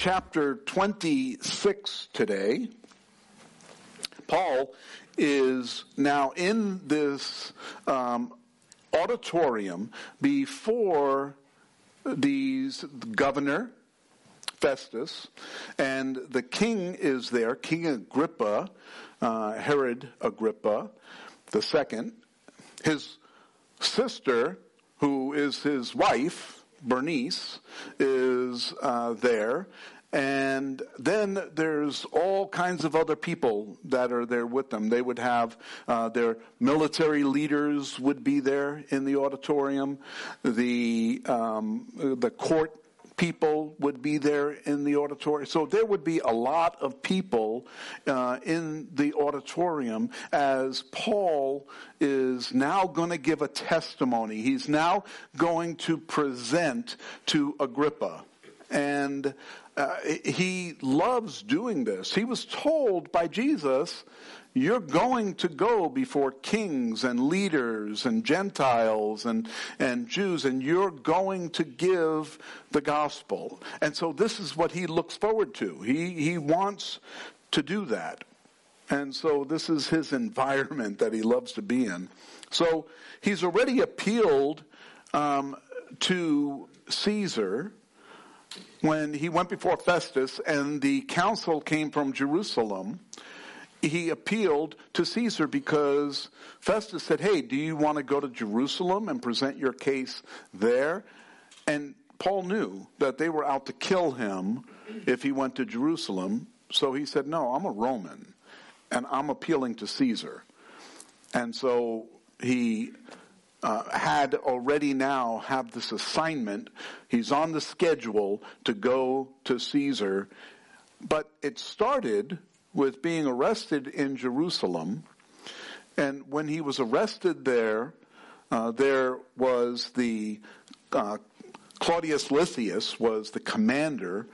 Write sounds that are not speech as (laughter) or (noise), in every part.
chapter 26 today. Paul is now in this um, auditorium before these governor Festus, and the king is there, King Agrippa, uh, Herod Agrippa the second. His sister, who is his wife, Bernice, is uh, there. And then there's all kinds of other people that are there with them. They would have uh, their military leaders would be there in the auditorium. The um, the court people would be there in the auditorium. So there would be a lot of people uh, in the auditorium as Paul is now going to give a testimony. He's now going to present to Agrippa. And uh, he loves doing this. He was told by Jesus you're going to go before kings and leaders and Gentiles and, and Jews, and you're going to give the gospel. And so this is what he looks forward to. He, he wants to do that. And so this is his (laughs) environment that he loves to be in. So he's already appealed um, to Caesar when he went before Festus and the council came from Jerusalem he appealed to Caesar because Festus said, Hey, do you want to go to Jerusalem and present your case there? And Paul knew that they were out to kill him if he went to Jerusalem. So he said, No, I'm a Roman and I'm appealing to Caesar. And so he uh, had already now have this assignment. He's on the schedule to go to Caesar. But it started with being arrested in Jerusalem. And when he was arrested there, uh, there was the uh, Claudius Lysias was the commander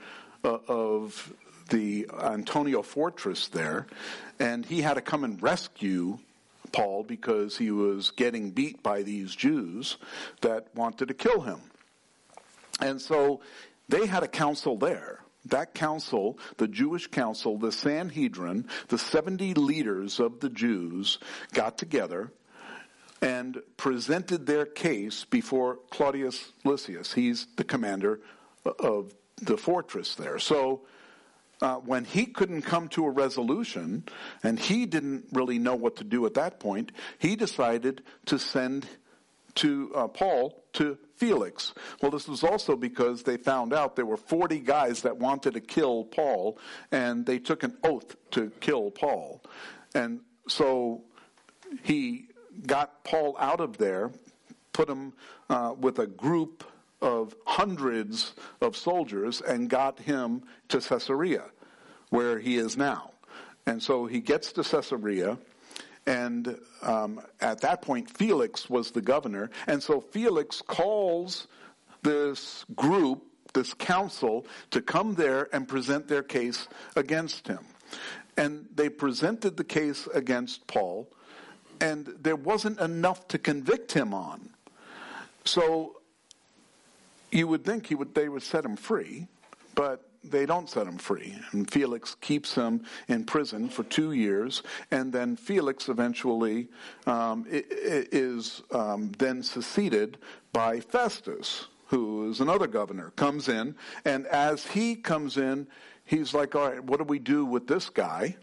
uh, of the Antonia fortress there, and he had to come and rescue Paul because he was getting beat by these Jews that wanted to kill him. And so they had a council there that council, the Jewish council, the Sanhedrin, the 70 leaders of the Jews got together and presented their case before Claudius Lysias. He's the commander of the fortress there. So uh, when he couldn't come to a resolution and he didn't really know what to do at that point, he decided to send to uh, Paul to Felix. Well, this was also because they found out there were 40 guys that wanted to kill Paul, and they took an oath to kill Paul. And so he got Paul out of there, put him uh, with a group of hundreds of soldiers, and got him to Caesarea, where he is now. And so he gets to Caesarea and um, at that point, Felix was the governor. And so Felix calls this group, this council, to come there and present their case against him. And they presented the case against Paul, and there wasn't enough to convict him on. So you would think he would, they would set him free, but they don't set him free. And Felix keeps him in prison for two years, and then Felix eventually um, is um, then succeeded by Festus, who is another governor, comes in, and as he comes in, he's like, all right, what do we do with this guy?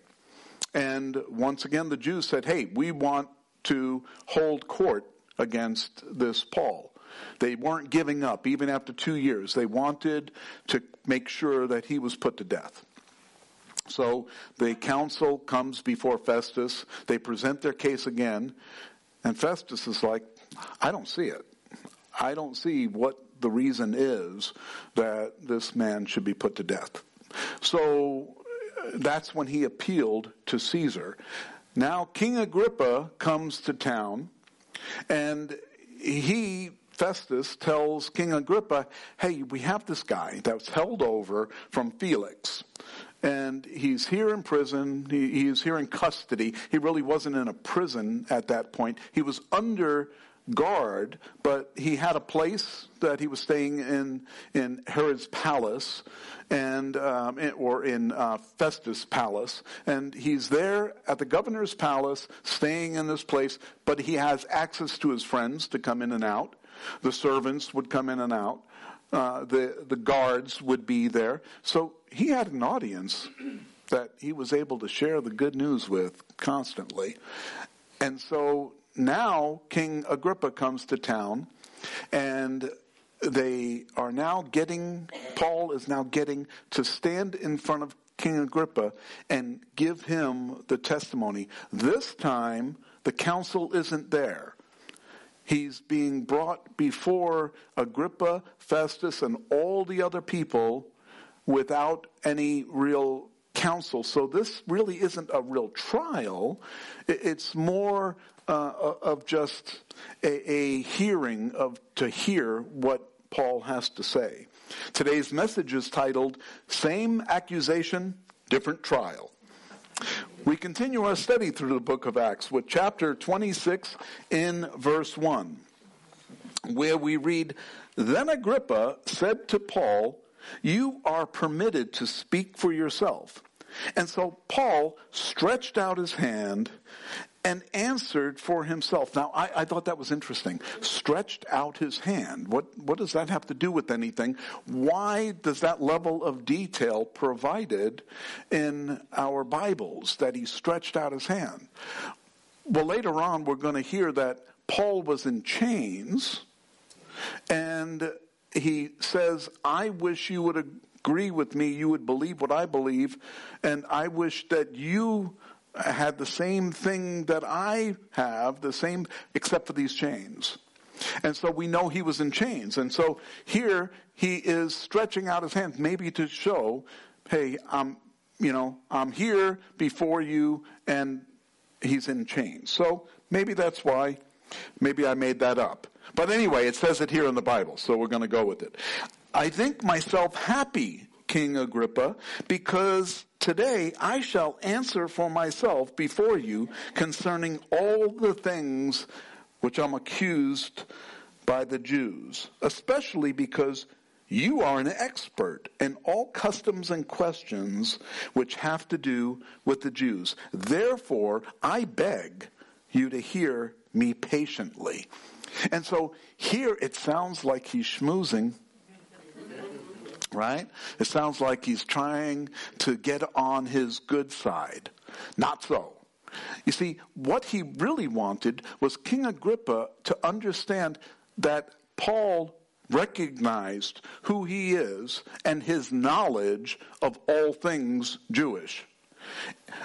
And once again, the Jews said, hey, we want to hold court against this Paul. They weren't giving up, even after two years. They wanted to make sure that he was put to death. So the council comes before Festus. They present their case again. And Festus is like, I don't see it. I don't see what the reason is that this man should be put to death. So that's when he appealed to Caesar. Now King Agrippa comes to town and he Festus tells King Agrippa, hey, we have this guy that was held over from Felix. And he's here in prison. He, he's here in custody. He really wasn't in a prison at that point. He was under guard, but he had a place that he was staying in in Herod's palace, and um, or in uh, Festus' palace, and he's there at the governor's palace, staying in this place. But he has access to his friends to come in and out. The servants would come in and out. Uh, the the guards would be there. So he had an audience that he was able to share the good news with constantly. And so now King Agrippa comes to town and they are now getting, Paul is now getting to stand in front of King Agrippa and give him the testimony. This time, the council isn't there. He's being brought before Agrippa, Festus, and all the other people without any real counsel. So this really isn't a real trial. It's more uh, of just a, a hearing of to hear what Paul has to say. Today's message is titled Same Accusation, Different Trial. We continue our study through the book of Acts with chapter 26 in verse 1, where we read, Then Agrippa said to Paul, You are permitted to speak for yourself. And so Paul stretched out his hand and answered for himself. Now, I, I, thought that was interesting. Stretched out his hand. What, what does that have to do with anything? Why does that level of detail provided in our Bibles that he stretched out his hand? Well, later on, we're going to hear that Paul was in chains and he says, I wish you would agree with me, you would believe what I believe, and I wish that you had the same thing that I have, the same, except for these chains. And so we know he was in chains. And so here he is stretching out his hands, maybe to show, hey, I'm, you know, I'm here before you, and he's in chains. So maybe that's why. Maybe I made that up. But anyway, it says it here in the Bible, so we're going to go with it. I think myself happy, King Agrippa, because today I shall answer for myself before you concerning all the things which I'm accused by the Jews, especially because you are an expert in all customs and questions which have to do with the Jews. Therefore, I beg you to hear me patiently. And so here it sounds like he's schmoozing right? It sounds like he's trying to get on his good side. Not so. You see, what he really wanted was King Agrippa to understand that Paul recognized who he is and his knowledge of all things Jewish.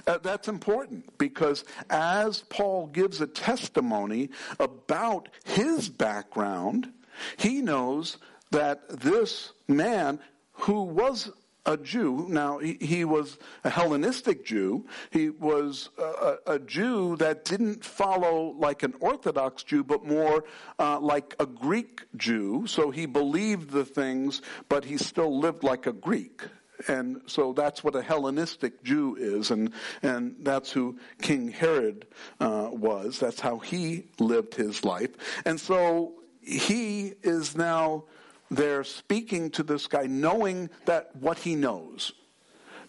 Uh, that's important because as Paul gives a testimony about his background, he knows that this man who was a Jew. Now, he, he, was a Hellenistic Jew. He was a, a, Jew that didn't follow like an Orthodox Jew, but more uh, like a Greek Jew. So he believed the things, but he still lived like a Greek. And so that's what a Hellenistic Jew is, and, and that's who King Herod uh, was. That's how he lived his life. And so he is now they're speaking to this guy knowing that what he knows,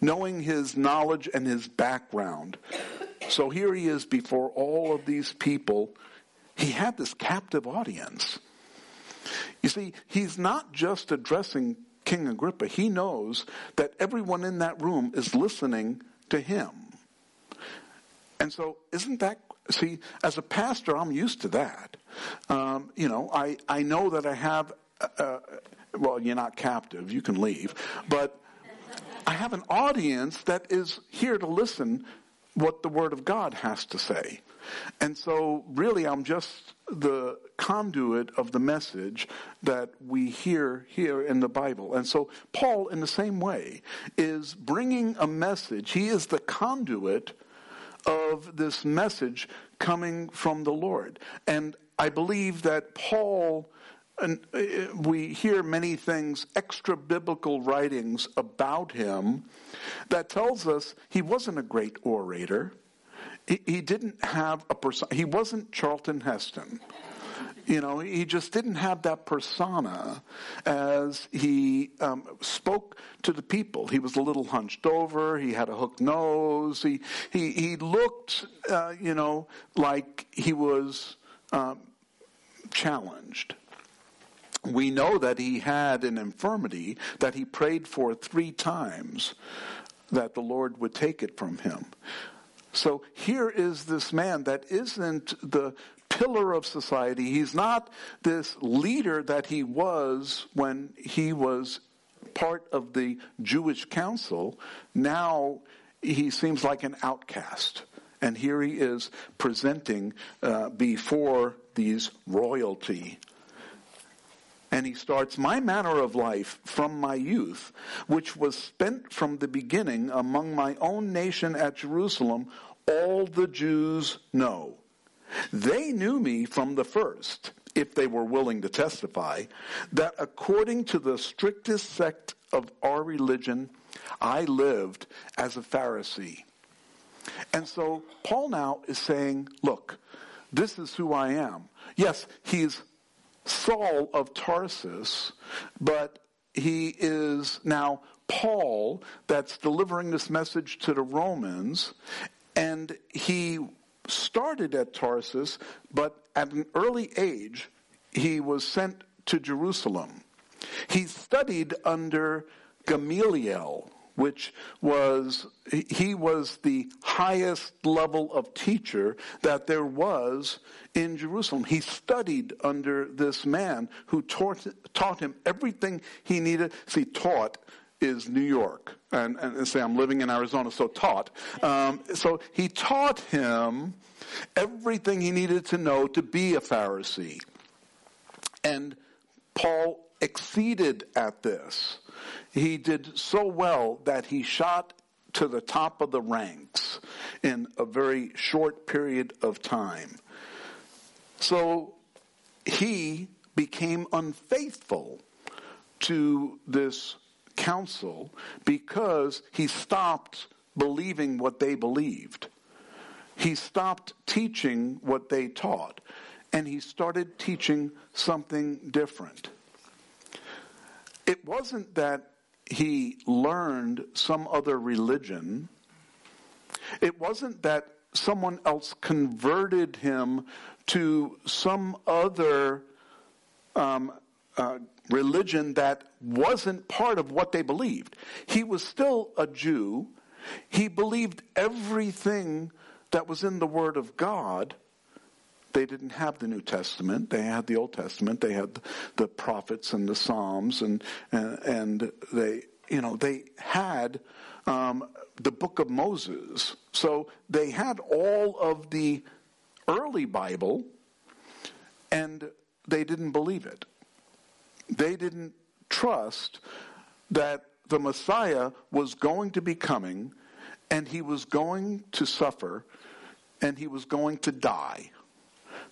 knowing his knowledge and his background. So here he is before all of these people. He had this captive audience. You see, he's not just addressing King Agrippa. He knows that everyone in that room is listening to him. And so, isn't that, see, as a pastor, I'm used to that. Um, you know, I, I know that I have uh, well, you're not captive, you can leave. But I have an audience that is here to listen what the Word of God has to say. And so, really, I'm just the conduit of the message that we hear here in the Bible. And so, Paul, in the same way, is bringing a message. He is the conduit of this message coming from the Lord. And I believe that Paul and uh, we hear many things, extra biblical writings about him that tells us he wasn't a great orator. He, didn't have a person, he wasn't Charlton Heston. You know, he just didn't have that persona as he um, spoke to the people. He was a little hunched over. He had a hooked nose. He he he looked, uh, you know, like he was um, challenged. We know that he had an infirmity that he prayed for three times that the Lord would take it from him. So here is this man that isn't the pillar of society. He's not this leader that he was when he was part of the Jewish council. Now he seems like an outcast. And here he is presenting uh, before these royalty. And he starts, My manner of life from my youth, which was spent from the beginning among my own nation at Jerusalem, all the Jews know. They knew me from the first, if they were willing to testify, that according to the strictest sect of our religion, I lived as a Pharisee. And so Paul now is saying, look, this is who I am. Yes, he's Saul of Tarsus, but he is now Paul that's delivering this message to the Romans, and he started at Tarsus, but at an early age, he was sent to Jerusalem. He studied under Gamaliel, which was, he was the highest level of teacher that there was in Jerusalem. He studied under this man who taught, taught him everything he needed. See, taught is New York. And, and say, I'm living in Arizona, so taught. Um, so he taught him everything he needed to know to be a Pharisee. And Paul exceeded at this. He did so well that he shot to the top of the ranks in a very short period of time. So he became unfaithful to this council because he stopped believing what they believed. He stopped teaching what they taught and he started teaching something different. It wasn't that he learned some other religion. It wasn't that someone else converted him to some other um, uh, religion that wasn't part of what they believed. He was still a Jew. He believed everything that was in the Word of God. They didn't have the New Testament. They had the Old Testament. They had the prophets and the Psalms, and and, they, you know, they had um, the Book of Moses. So they had all of the early Bible, and they didn't believe it. They didn't trust that the Messiah was going to be coming and he was going to suffer and he was going to die.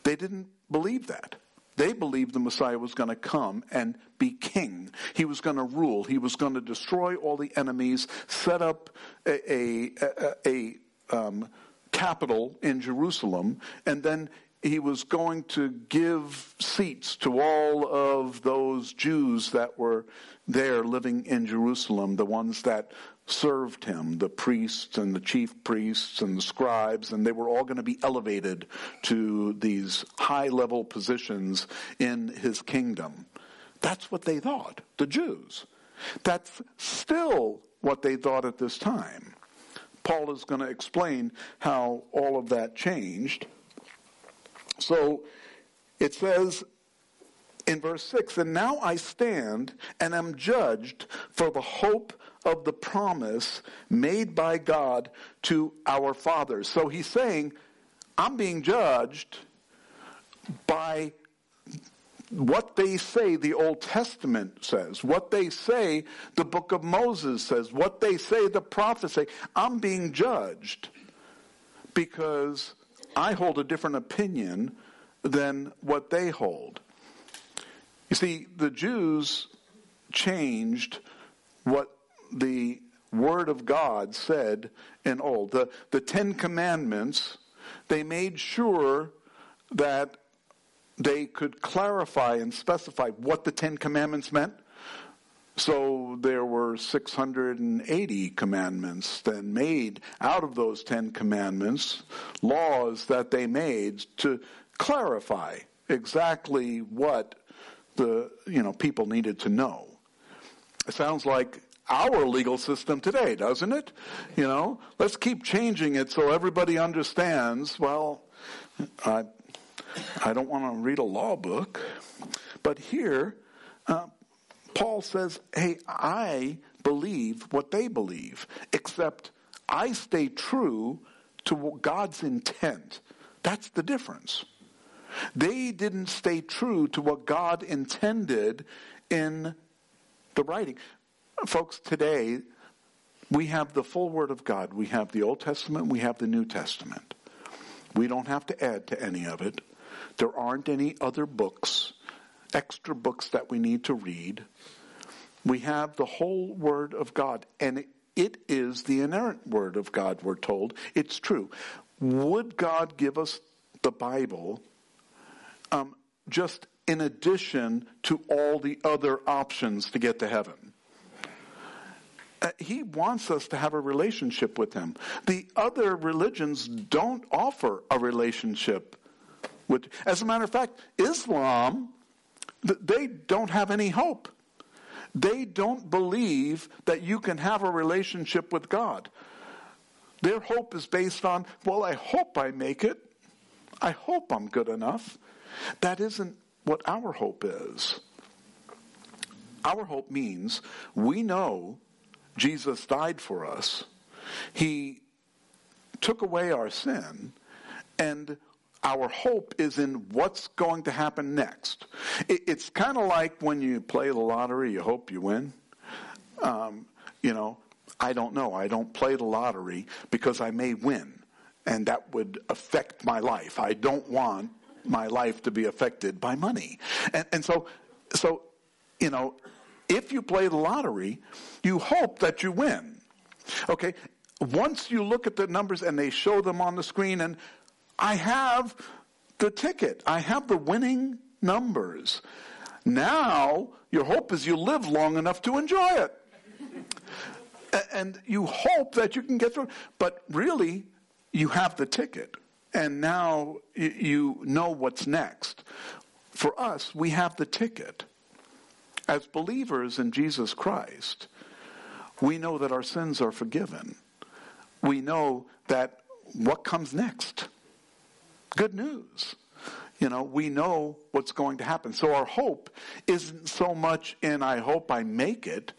They didn't believe that. They believed the Messiah was going to come and be king. He was going to rule. He was going to destroy all the enemies, set up a, a, a, a um, capital in Jerusalem, and then he was going to give seats to all of those Jews that were there living in Jerusalem, the ones that served him, the priests and the chief priests and the scribes, and they were all going to be elevated to these high level positions in his kingdom. That's what they thought, the Jews. That's still what they thought at this time. Paul is going to explain how all of that changed. So it says in verse 6 And now I stand and am judged for the hope of the promise made by God to our fathers. So he's saying, I'm being judged by what they say the Old Testament says, what they say the book of Moses says, what they say the prophets say. I'm being judged because I hold a different opinion than what they hold. You see, the Jews changed what the Word of God said in old. The, the Ten Commandments, they made sure that they could clarify and specify what the Ten Commandments meant. So there were 680 commandments then made out of those Ten Commandments, laws that they made to clarify exactly what the you know people needed to know. It sounds like our legal system today, doesn't it? You know, let's keep changing it so everybody understands. Well, I, I don't want to read a law book, but here, uh, Paul says, "Hey, I believe what they believe, except I stay true to what God's intent." That's the difference. They didn't stay true to what God intended in the writing. Folks, today we have the full Word of God. We have the Old Testament, we have the New Testament. We don't have to add to any of it. There aren't any other books, extra books that we need to read. We have the whole Word of God, and it is the inerrant Word of God, we're told. It's true. Would God give us the Bible um, just in addition to all the other options to get to heaven. Uh, he wants us to have a relationship with him. The other religions don't offer a relationship with. As a matter of fact, Islam, they don't have any hope. They don't believe that you can have a relationship with God. Their hope is based on, well, I hope I make it. I hope I'm good enough. That isn't what our hope is. Our hope means we know Jesus died for us. He took away our sin, and our hope is in what's going to happen next. it's kind of like when you play the lottery, you hope you win. Um, you know, I don't know. I don't play the lottery because I may win, and that would affect my life. I don't want my life to be affected by money. And, and so, so, you know, if you play the lottery, you hope that you win. Okay? Once you look at the numbers and they show them on the screen, and I have the ticket, I have the winning numbers. Now, your hope is you live long enough to enjoy it. and you hope that you can get through. But really, you have the ticket and now you know what's next. For us, we have the ticket. As believers in Jesus Christ, we know that our sins are forgiven. We know that what comes next? Good news. You know, we know what's going to happen. So our hope isn't so much in I hope I make it.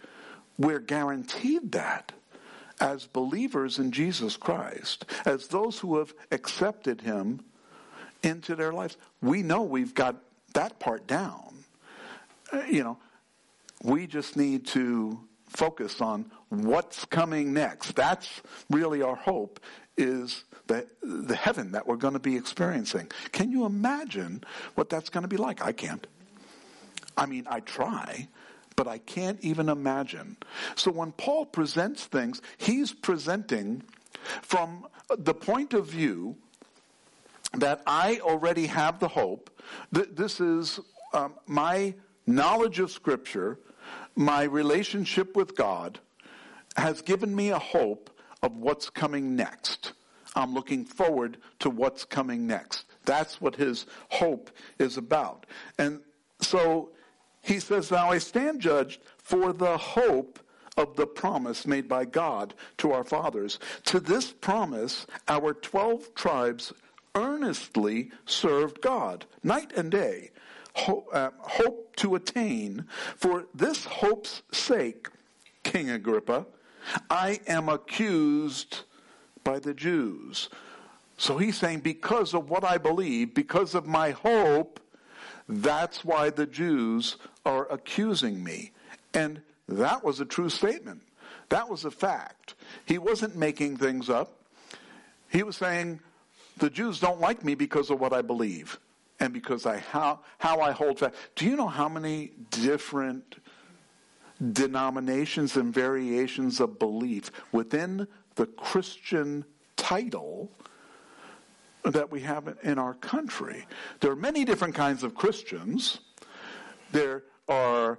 We're guaranteed that as believers in Jesus Christ, as those who have accepted Him into their lives, we know we've got that part down. Uh, you know, we just need to focus on what's coming next. That's really our hope is the, the heaven that we're going to be experiencing. Can you imagine what that's going to be like? I can't. I mean, I try, but I can't even imagine. So when Paul presents things, he's presenting from the point of view that I already have the hope. This is um, my knowledge of Scripture, my relationship with God has given me a hope of what's coming next. I'm looking forward to what's coming next. That's what his hope is about. And so he says, Now I stand judged for the hope of the promise made by God to our fathers. To this promise, our 12 tribes earnestly served God night and day, hope, uh, hope to attain. For this hope's sake, King Agrippa, I am accused by the Jews. So he's saying, because of what I believe, because of my hope, that's why the Jews are accusing me. And that was a true statement. That was a fact. He wasn't making things up. He was saying, the Jews don't like me because of what I believe and because I how how I hold fast. Do you know how many different denominations and variations of belief within the Christian title that we have in our country. There are many different kinds of Christians. There are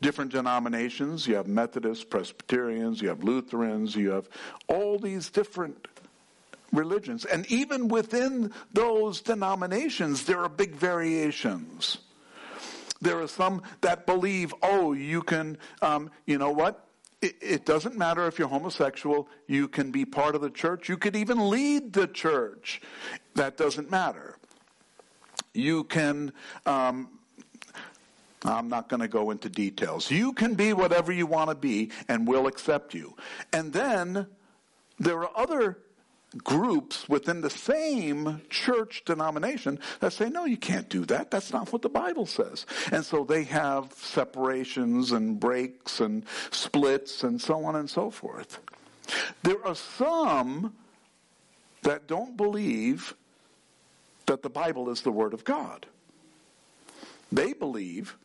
different denominations. You have Methodists, Presbyterians, you have Lutherans, you have all these different religions. And even within those denominations, there are big variations. There are some that believe, oh, you can, um, you know what? It, it doesn't matter if you're homosexual. You can be part of the church. You could even lead the church. That doesn't matter. You can, um, I'm not going to go into details. You can be whatever you want to be, and we'll accept you. And then there are other groups within the same church denomination that say, no, you can't do that. That's not what the Bible says. And so they have separations and breaks and splits and so on and so forth. There are some that don't believe that the Bible is the Word of God. They believe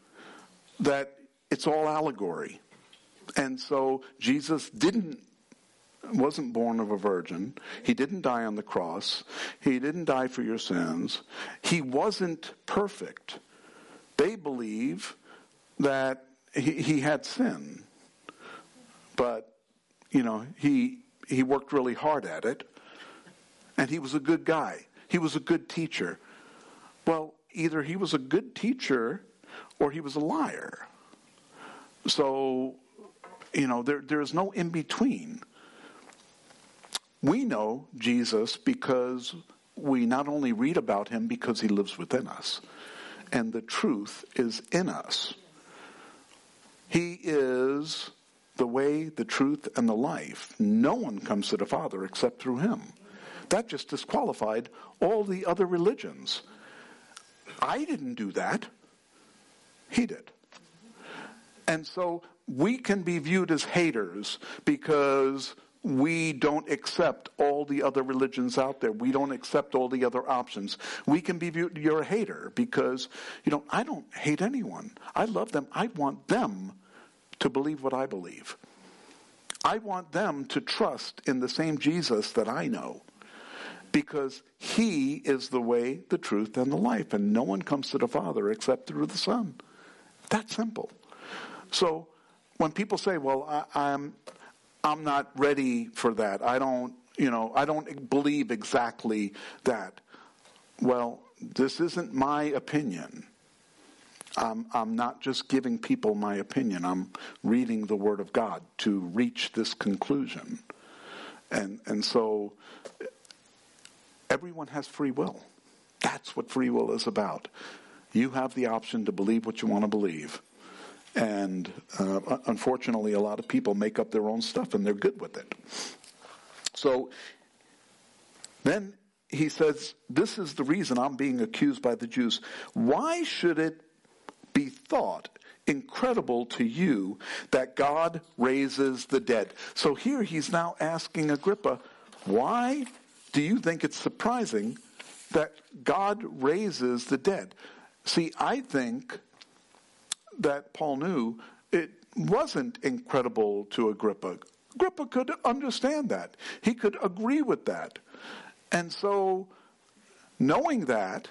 that it's all allegory. And so Jesus didn't wasn't born of a virgin. He didn't die on the cross. He didn't die for your sins. He wasn't perfect. They believe that he, he had sin. But, you know, he, he worked really hard at it. And he was a good guy. He was a good teacher. Well, either he was a good teacher or he was a liar. So, you know, there, there's no in between. We know Jesus because we not only read about him because he lives within us, and the truth is in us. He is the way, the truth, and the life. No one comes to the Father except through him. That just disqualified all the other religions. I didn't do that. He did. And so we can be viewed as haters because we don't accept all the other religions out there. We don't accept all the other options. We can be viewed, you're a hater because, you know, I don't hate anyone. I love them. I want them to believe what I believe. I want them to trust in the same Jesus that I know because he is the way, the truth, and the life. And no one comes to the Father except through the Son. That simple. So when people say, well, I, am I'm not ready for that. I don't, you know, I don't believe exactly that. Well, this isn't my opinion. I'm, I'm not just giving people my opinion. I'm reading the Word of God to reach this conclusion. And, and so everyone has free will. That's what free will is about. You have the option to believe what you want to believe. And uh, unfortunately, a lot of people make up their own stuff and they're good with it. So then he says, This is the reason I'm being accused by the Jews. Why should it be thought incredible to you that God raises the dead? So here he's now asking Agrippa, Why do you think it's surprising that God raises the dead? See, I think that Paul knew, it wasn't incredible to Agrippa. Agrippa could understand that. He could agree with that. And so, knowing that,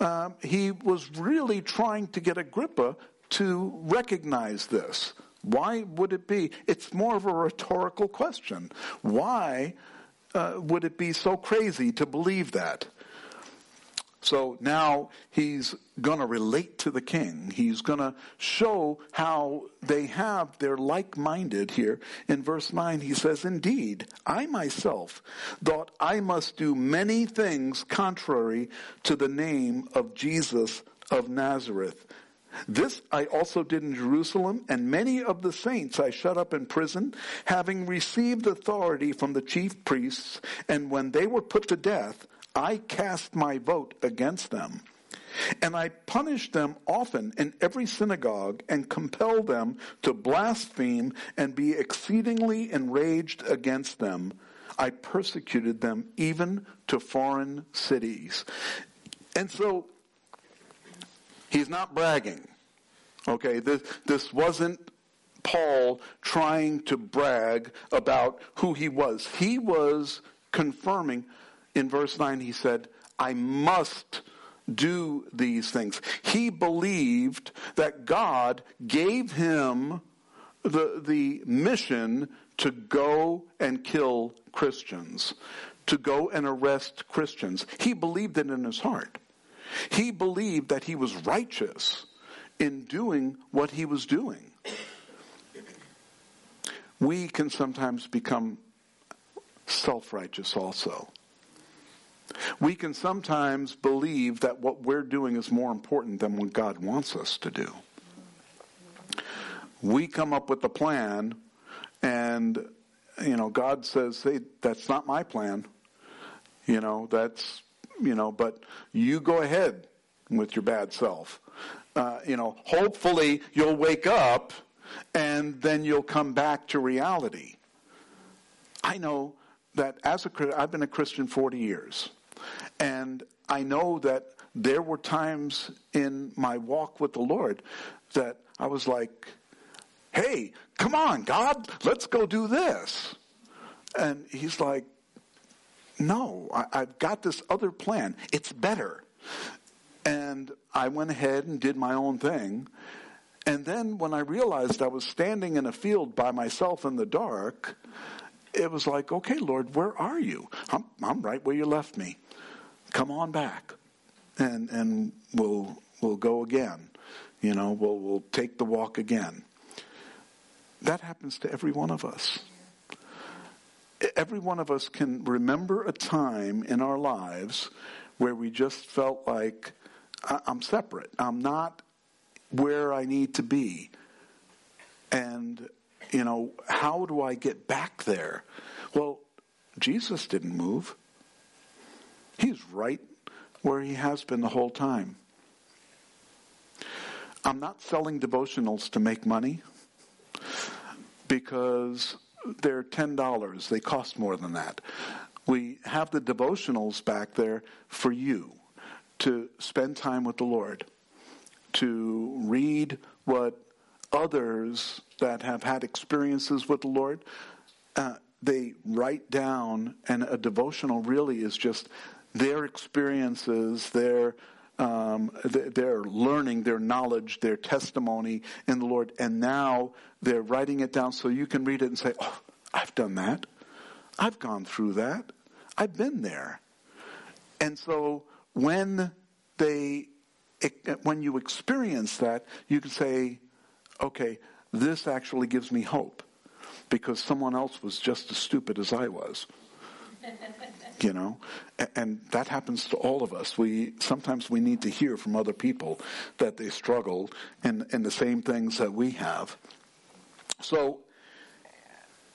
um, he was really trying to get Agrippa to recognize this. Why would it be? It's more of a rhetorical question. Why uh, would it be so crazy to believe that? So now he's going to relate to the king. He's going to show how they have, they're like minded here. In verse 9, he says, Indeed, I myself thought I must do many things contrary to the name of Jesus of Nazareth. This I also did in Jerusalem, and many of the saints I shut up in prison, having received authority from the chief priests, and when they were put to death, I cast my vote against them. And I punished them often in every synagogue and compelled them to blaspheme and be exceedingly enraged against them. I persecuted them even to foreign cities. And so he's not bragging. Okay, this, this wasn't Paul trying to brag about who he was. He was confirming in verse 9 he said, I must do these things. He believed that God gave him the, the mission to go and kill Christians, to go and arrest Christians. He believed it in his heart. He believed that he was righteous in doing what he was doing. We can sometimes become self righteous also. We can sometimes believe that what we're doing is more important than what God wants us to do. We come up with a plan, and, you know, God says, hey, that's not my plan. You know, that's, you know, but you go ahead with your bad self. Uh, you know, hopefully you'll wake up and then you'll come back to reality. I know that as a I've been a Christian 40 years, and I know that there were times in my walk with the Lord that I was like, "Hey, come on, God, let's go do this," and He's like, "No, I, I've got this other plan. It's better." And I went ahead and did my own thing. And then when I realized I was standing in a field by myself in the dark, it was like, okay, Lord, where are you? I'm, I'm right where you left me. Come on back, and and we'll we'll go again. You know, we'll we'll take the walk again. That happens to every one of us. Every one of us can remember a time in our lives where we just felt like I'm separate. I'm not where I need to be. And you know, how do I get back there? Well, Jesus didn't move. He's right where he has been the whole time. I'm not selling devotionals to make money because they're $10. They cost more than that. We have the devotionals back there for you to spend time with the Lord, to read what others that have had experiences with the Lord, uh, they write down, and a devotional really is just their experiences, their um, their learning, their knowledge, their testimony in the Lord, and now they're writing it down so you can read it and say, "Oh, I've done that. I've gone through that. I've been there." And so when they when you experience that, you can say, okay, this actually gives me hope because someone else was just as stupid as I was. (laughs) you know, and that happens to all of us. We sometimes we need to hear from other people that they struggled in, in the same things that we have. So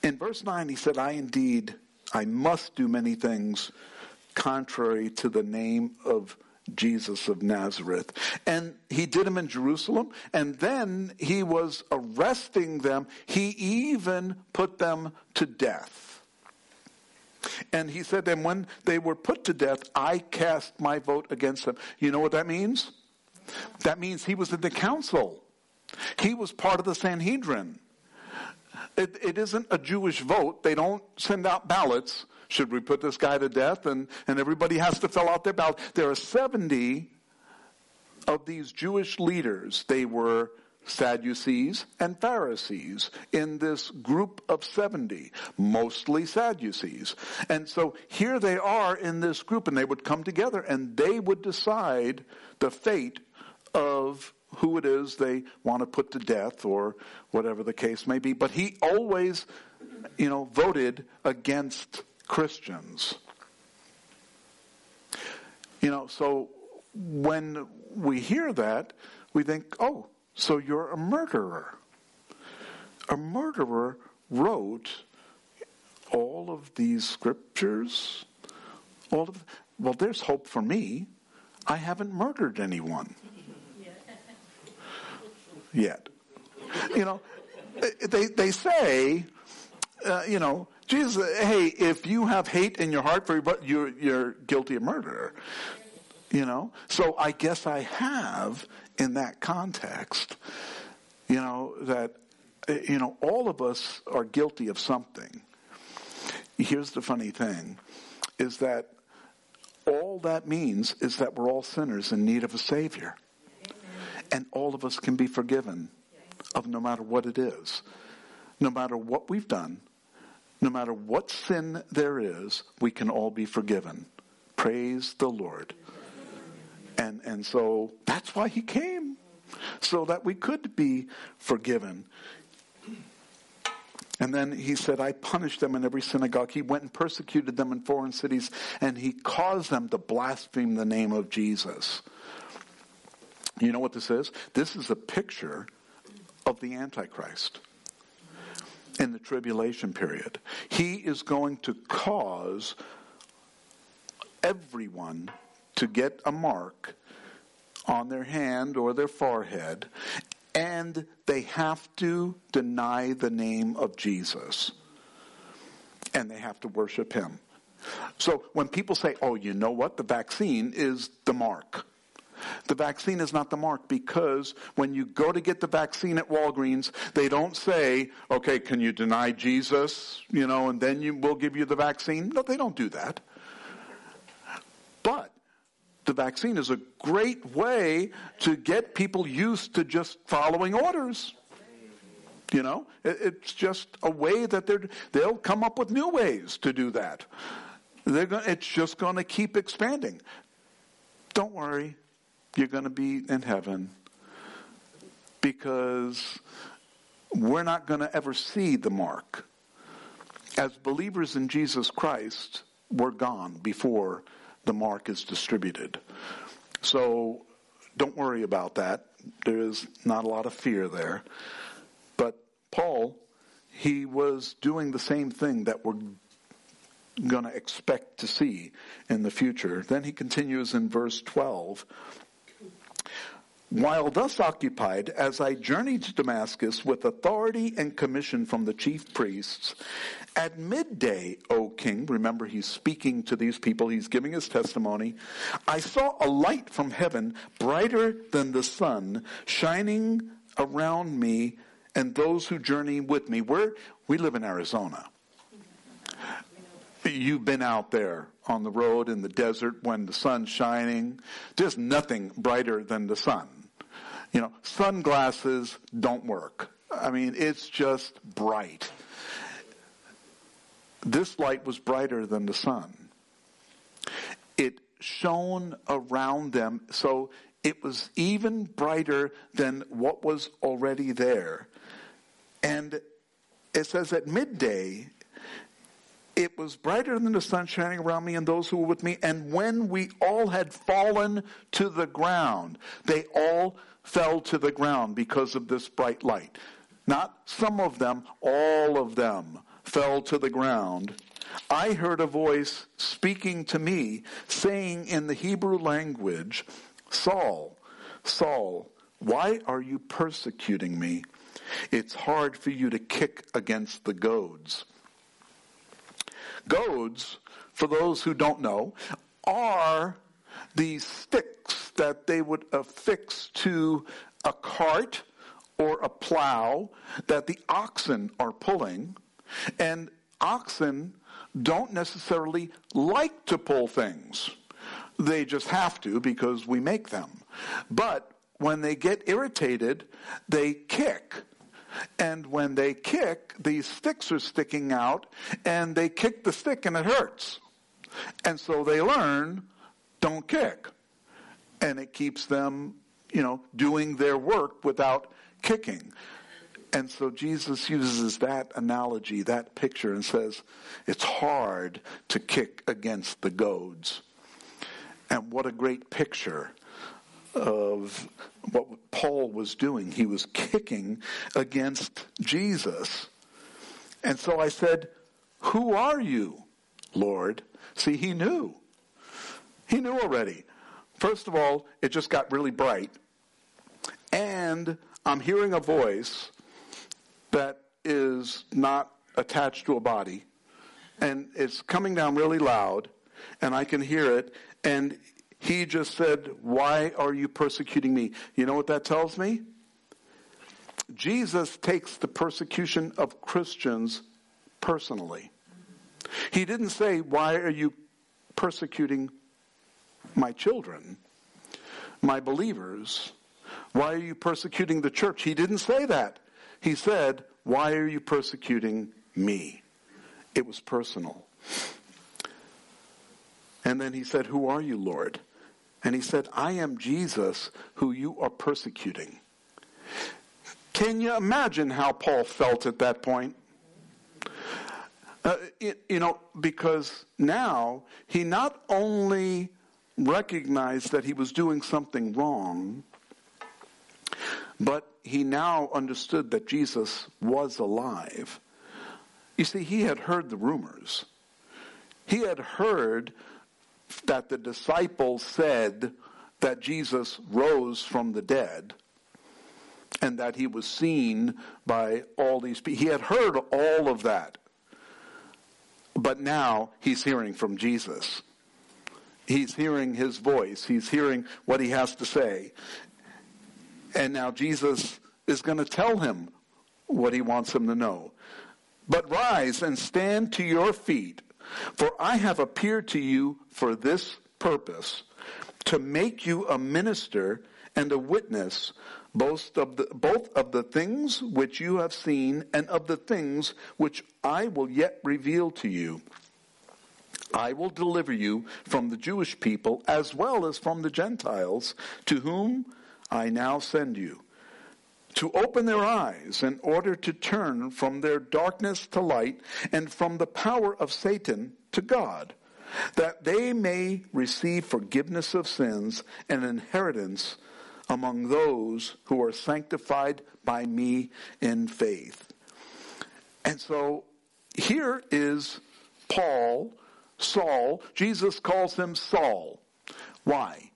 in verse 9 he said, I indeed I must do many things contrary to the name of Jesus of Nazareth. And he did them in Jerusalem, and then he was arresting them. He even put them to death. And he said, and when they were put to death, I cast my vote against them. You know what that means? That means he was in the council. He was part of the Sanhedrin. It, it isn't a Jewish vote. They don't send out ballots. Should we put this guy to death? And, and everybody has to fill out their ballot. There are 70 of these Jewish leaders. They were Sadducees and Pharisees in this group of 70, mostly Sadducees. And so here they are in this group, and they would come together and they would decide the fate of who it is they want to put to death or whatever the case may be. But he always, you know, voted against Christians. You know, so when we hear that, we think, oh, so you're a murderer. A murderer wrote all of these scriptures. All of well, there's hope for me. I haven't murdered anyone yet. You know, they they say, uh, you know, Jesus, hey, if you have hate in your heart for your you're, you're guilty of murder. You know? So I guess I have in that context, you know, that, you know, all of us are guilty of something. Here's the funny thing is that all that means is that we're all sinners in need of a Savior. And all of us can be forgiven of no matter what it is. No matter what we've done, no matter what sin there is, we can all be forgiven. Praise the Lord. And, and so that's why he came, so that we could be forgiven. And then he said, I punished them in every synagogue. He went and persecuted them in foreign cities, and he caused them to blaspheme the name of Jesus. You know what this is? This is a picture of the Antichrist in the tribulation period. He is going to cause everyone to get a mark on their hand or their forehead, and they have to deny the name of Jesus. And they have to worship him. So when people say, oh, you know what? The vaccine is the mark. The vaccine is not the mark because when you go to get the vaccine at Walgreens, they don't say, okay, can you deny Jesus, you know, and then you, we'll give you the vaccine. No, they don't do that. But the vaccine is a great way to get people used to just following orders. You know, it's just a way that they're, they'll come up with new ways to do that. Going, it's just going to keep expanding. Don't worry, you're going to be in heaven because we're not going to ever see the mark. As believers in Jesus Christ, we're gone before the mark is distributed. So don't worry about that. There is not a lot of fear there. But Paul, he was doing the same thing that we're going to expect to see in the future. Then he continues in verse 12 while thus occupied, as I journeyed to Damascus with authority and commission from the chief priests, at midday, O king, remember he's speaking to these people, he's giving his testimony, I saw a light from heaven brighter than the sun shining around me and those who journey with me. We're, we live in Arizona. You've been out there on the road in the desert when the sun's shining. There's nothing brighter than the sun. You know, sunglasses don't work. I mean, it's just bright. This light was brighter than the sun. It shone around them, so it was even brighter than what was already there. And it says at midday, it was brighter than the sun shining around me and those who were with me. And when we all had fallen to the ground, they all fell to the ground because of this bright light. Not some of them, all of them fell to the ground. I heard a voice speaking to me, saying in the Hebrew language, Saul, Saul, why are you persecuting me? It's hard for you to kick against the goads. Goads, for those who don't know, are these sticks that they would affix to a cart or a plow that the oxen are pulling. And oxen don't necessarily like to pull things. They just have to because we make them. But when they get irritated, they kick. And when they kick, these sticks are sticking out, and they kick the stick and it hurts. And so they learn don't kick. And it keeps them, you know, doing their work without kicking. And so Jesus uses that analogy, that picture, and says, it's hard to kick against the goads. And what a great picture of what Paul was doing. He was kicking against Jesus. And so I said, Who are you, Lord? See, he knew. He knew already. First of all, it just got really bright. And I'm hearing a voice that is not attached to a body. And it's coming down really loud. And I can hear it. And he just said, Why are you persecuting me? You know what that tells me? Jesus takes the persecution of Christians personally. He didn't say, Why are you persecuting my children, my believers? Why are you persecuting the church? He didn't say that. He said, Why are you persecuting me? It was personal. And then he said, Who are you, Lord? And he said, I am Jesus who you are persecuting. Can you imagine how Paul felt at that point? Uh, it, you know, because now he not only recognized that he was doing something wrong, but he now understood that Jesus was alive. You see, he had heard the rumors. He had heard that the disciples said that Jesus rose from the dead and that he was seen by all these people. He had heard all of that. But now he's hearing from Jesus. He's hearing his voice. He's hearing what he has to say. And now Jesus is going to tell him what he wants him to know. But rise and stand to your feet, for I have appeared to you for this purpose, to make you a minister and a witness both of the, both of the things which you have seen and of the things which I will yet reveal to you. I will deliver you from the Jewish people as well as from the Gentiles to whom I now send you to open their eyes in order to turn from their darkness to light and from the power of Satan to God, that they may receive forgiveness of sins and inheritance among those who are sanctified by me in faith. And so here is Paul, Saul. Jesus calls him Saul. Why?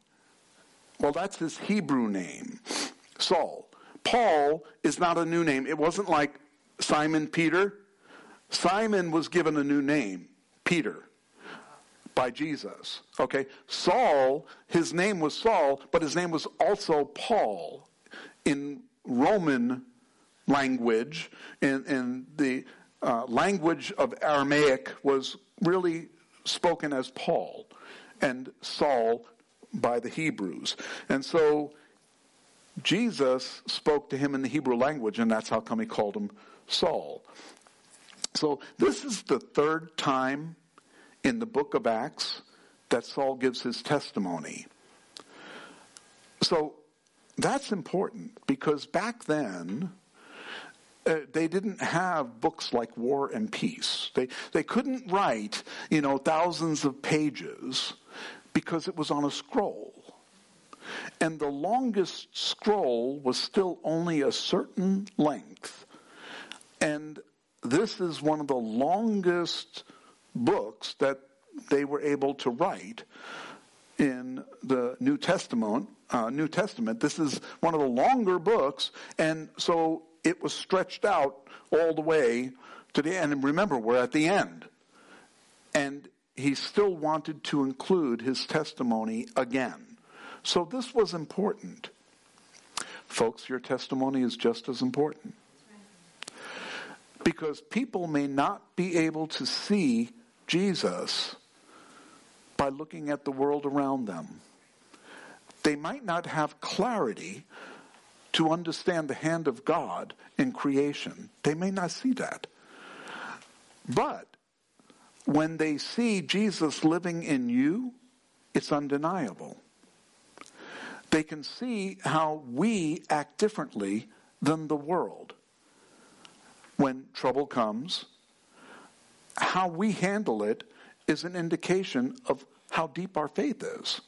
Well, that's his Hebrew name, Saul. Paul is not a new name. It wasn't like Simon Peter. Simon was given a new name, Peter by Jesus. Okay? Saul, his name was Saul, but his name was also Paul in Roman language. In, the uh, language of Aramaic was really spoken as Paul and Saul by the Hebrews. And so Jesus spoke to him in the Hebrew language, and that's how come he called him Saul. So this is the third time in the book of Acts that Saul gives his testimony. So that's important because back then, uh, they didn't have books like War and Peace. They, they couldn't write, you know, thousands of pages because it was on a scroll. And the longest scroll was still only a certain length. And this is one of the longest books that they were able to write in the New Testament. Uh, New Testament. This is one of the longer books, and so it was stretched out all the way to the end. And remember, we're at the end, and he still wanted to include his testimony again. So this was important. Folks, your testimony is just as important. Because people may not be able to see Jesus by looking at the world around them. They might not have clarity to understand the hand of God in creation. They may not see that. But when they see Jesus living in you, it's undeniable. They can see how we act differently than the world. When trouble comes, how we handle it is an indication of how deep our faith is.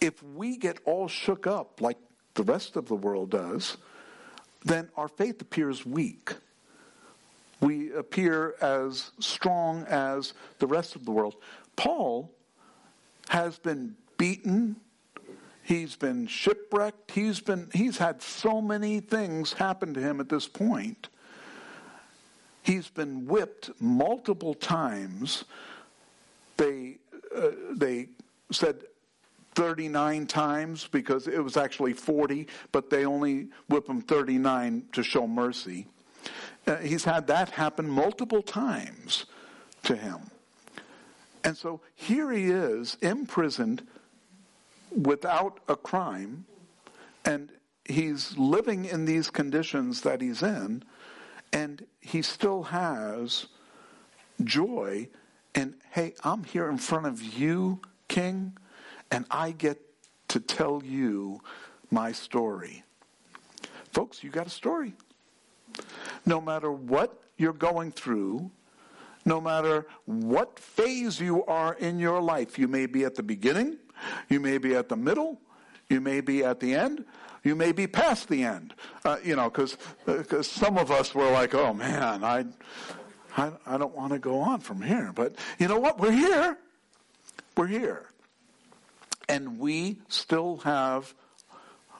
If we get all shook up like the rest of the world does, then our faith appears weak. We appear as strong as the rest of the world. Paul has been beaten. He's been shipwrecked. He's been he's had so many things happen to him at this point. He's been whipped multiple times. They, uh, they said 39 times because it was actually 40, but they only whip him 39 to show mercy. Uh, he's had that happen multiple times to him. And so here he is, imprisoned without a crime, and he's living in these conditions that he's in, and he still has joy. And hey, I'm here in front of you, King, and I get to tell you my story. Folks, you got a story. No matter what you're going through, no matter what phase you are in your life, you may be at the beginning, you may be at the middle, you may be at the end, you may be past the end. Uh, you know, because because some of us were like, oh man, I, I I don't want to go on from here. But you know what? We're here. We're here, and we still have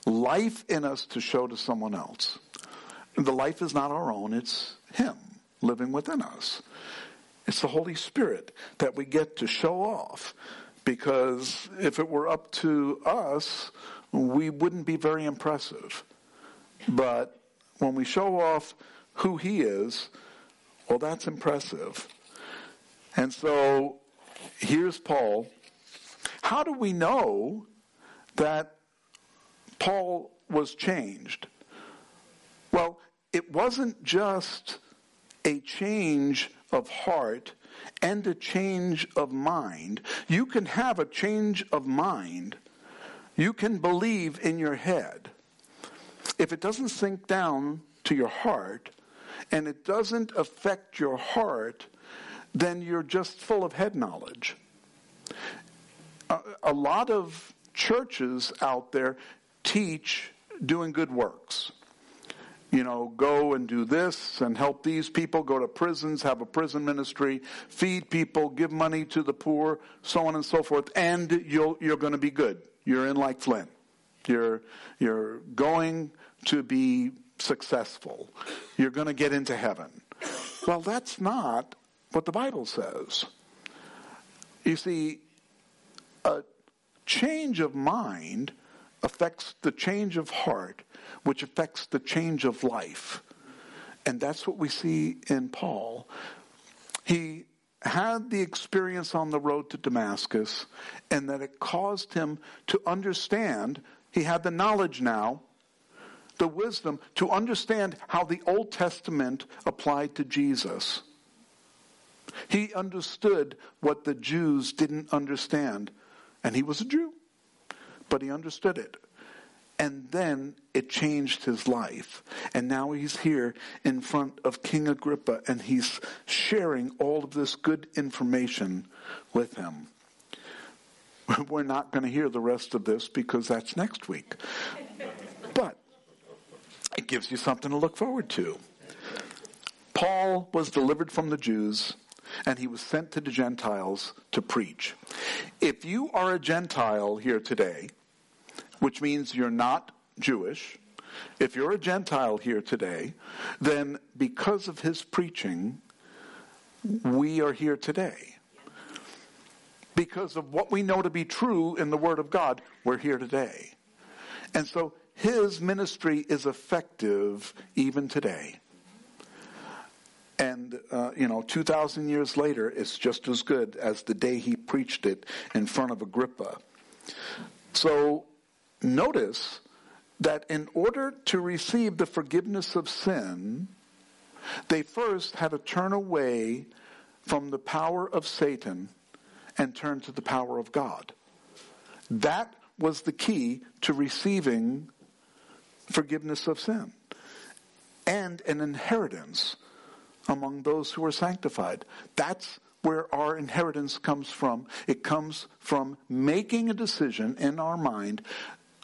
life in us to show to someone else. The life is not our own; it's Him living within us. It's the Holy Spirit that we get to show off. Because if it were up to us, we wouldn't be very impressive. But when we show off who He is, well, that's impressive. And so here's Paul. How do we know that Paul was changed? Well, it wasn't just a change of heart and a change of mind. You can have a change of mind. You can believe in your head. If it doesn't sink down to your heart and it doesn't affect your heart, then you're just full of head knowledge. A, a lot of churches out there teach doing good works you know, go and do this and help these people, go to prisons, have a prison ministry, feed people, give money to the poor, so on and so forth, and you'll, you're going to be good. You're in like Flynn. You're, you're going to be successful. You're going to get into heaven. Well, that's not what the Bible says. You see, a change of mind affects the change of heart which affects the change of life. And that's what we see in Paul. He had the experience on the road to Damascus, and that it caused him to understand. He had the knowledge now, the wisdom to understand how the Old Testament applied to Jesus. He understood what the Jews didn't understand. And he was a Jew, but he understood it. And then it changed his life. And now he's here in front of King Agrippa and he's sharing all of this good information with him. (laughs) We're not going to hear the rest of this because that's next week. But it gives you something to look forward to. Paul was delivered from the Jews and he was sent to the Gentiles to preach. If you are a Gentile here today, which means you're not Jewish, if you're a Gentile here today, then because of his preaching, we are here today. Because of what we know to be true in the Word of God, we're here today. And so his ministry is effective even today. And, uh, you know, 2,000 years later, it's just as good as the day he preached it in front of Agrippa. So notice that in order to receive the forgiveness of sin, they first had to turn away from the power of Satan and turn to the power of God. That was the key to receiving forgiveness of sin and an inheritance among those who are sanctified. That's where our inheritance comes from. It comes from making a decision in our mind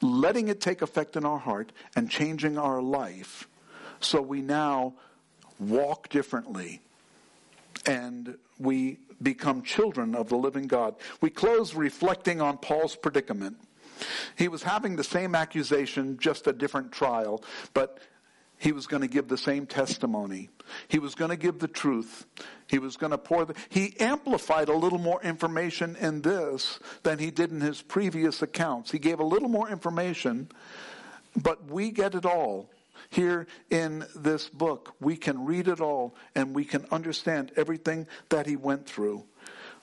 letting it take effect in our heart and changing our life so we now walk differently and we become children of the living God. We close reflecting on Paul's predicament. He was having the same accusation, just a different trial, but he was going to give the same testimony. He was going to give the truth. He was going to pour the, he amplified a little more information in this than he did in his previous accounts. He gave a little more information, but we get it all. Here in this book, we can read it all and we can understand everything that he went through.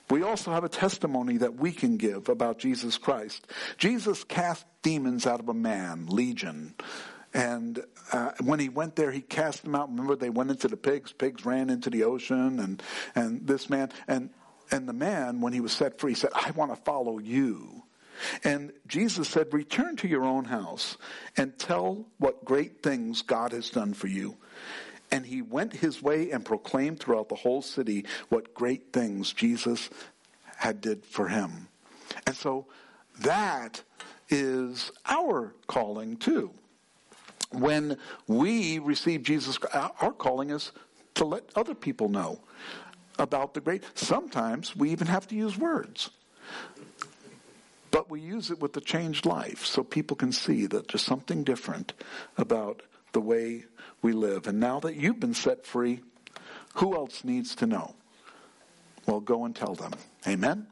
we also have a testimony that we can give about Jesus Christ. Jesus cast demons out of a man, Legion. And uh, when he went there, he cast them out. Remember, they went into the pigs. Pigs ran into the ocean, and and this man and and the man, when he was set free, said, "I want to follow you." And Jesus said, "Return to your own house and tell what great things God has done for you." And he went his way and proclaimed throughout the whole city what great things Jesus had did for him. And so that is our calling too. When we receive Jesus, our calling is to let other people know about the great. Sometimes we even have to use words. But we use it with the changed life so people can see that there's something different about the way we live. And now that you've been set free, who else needs to know? Well, go and tell them. Amen?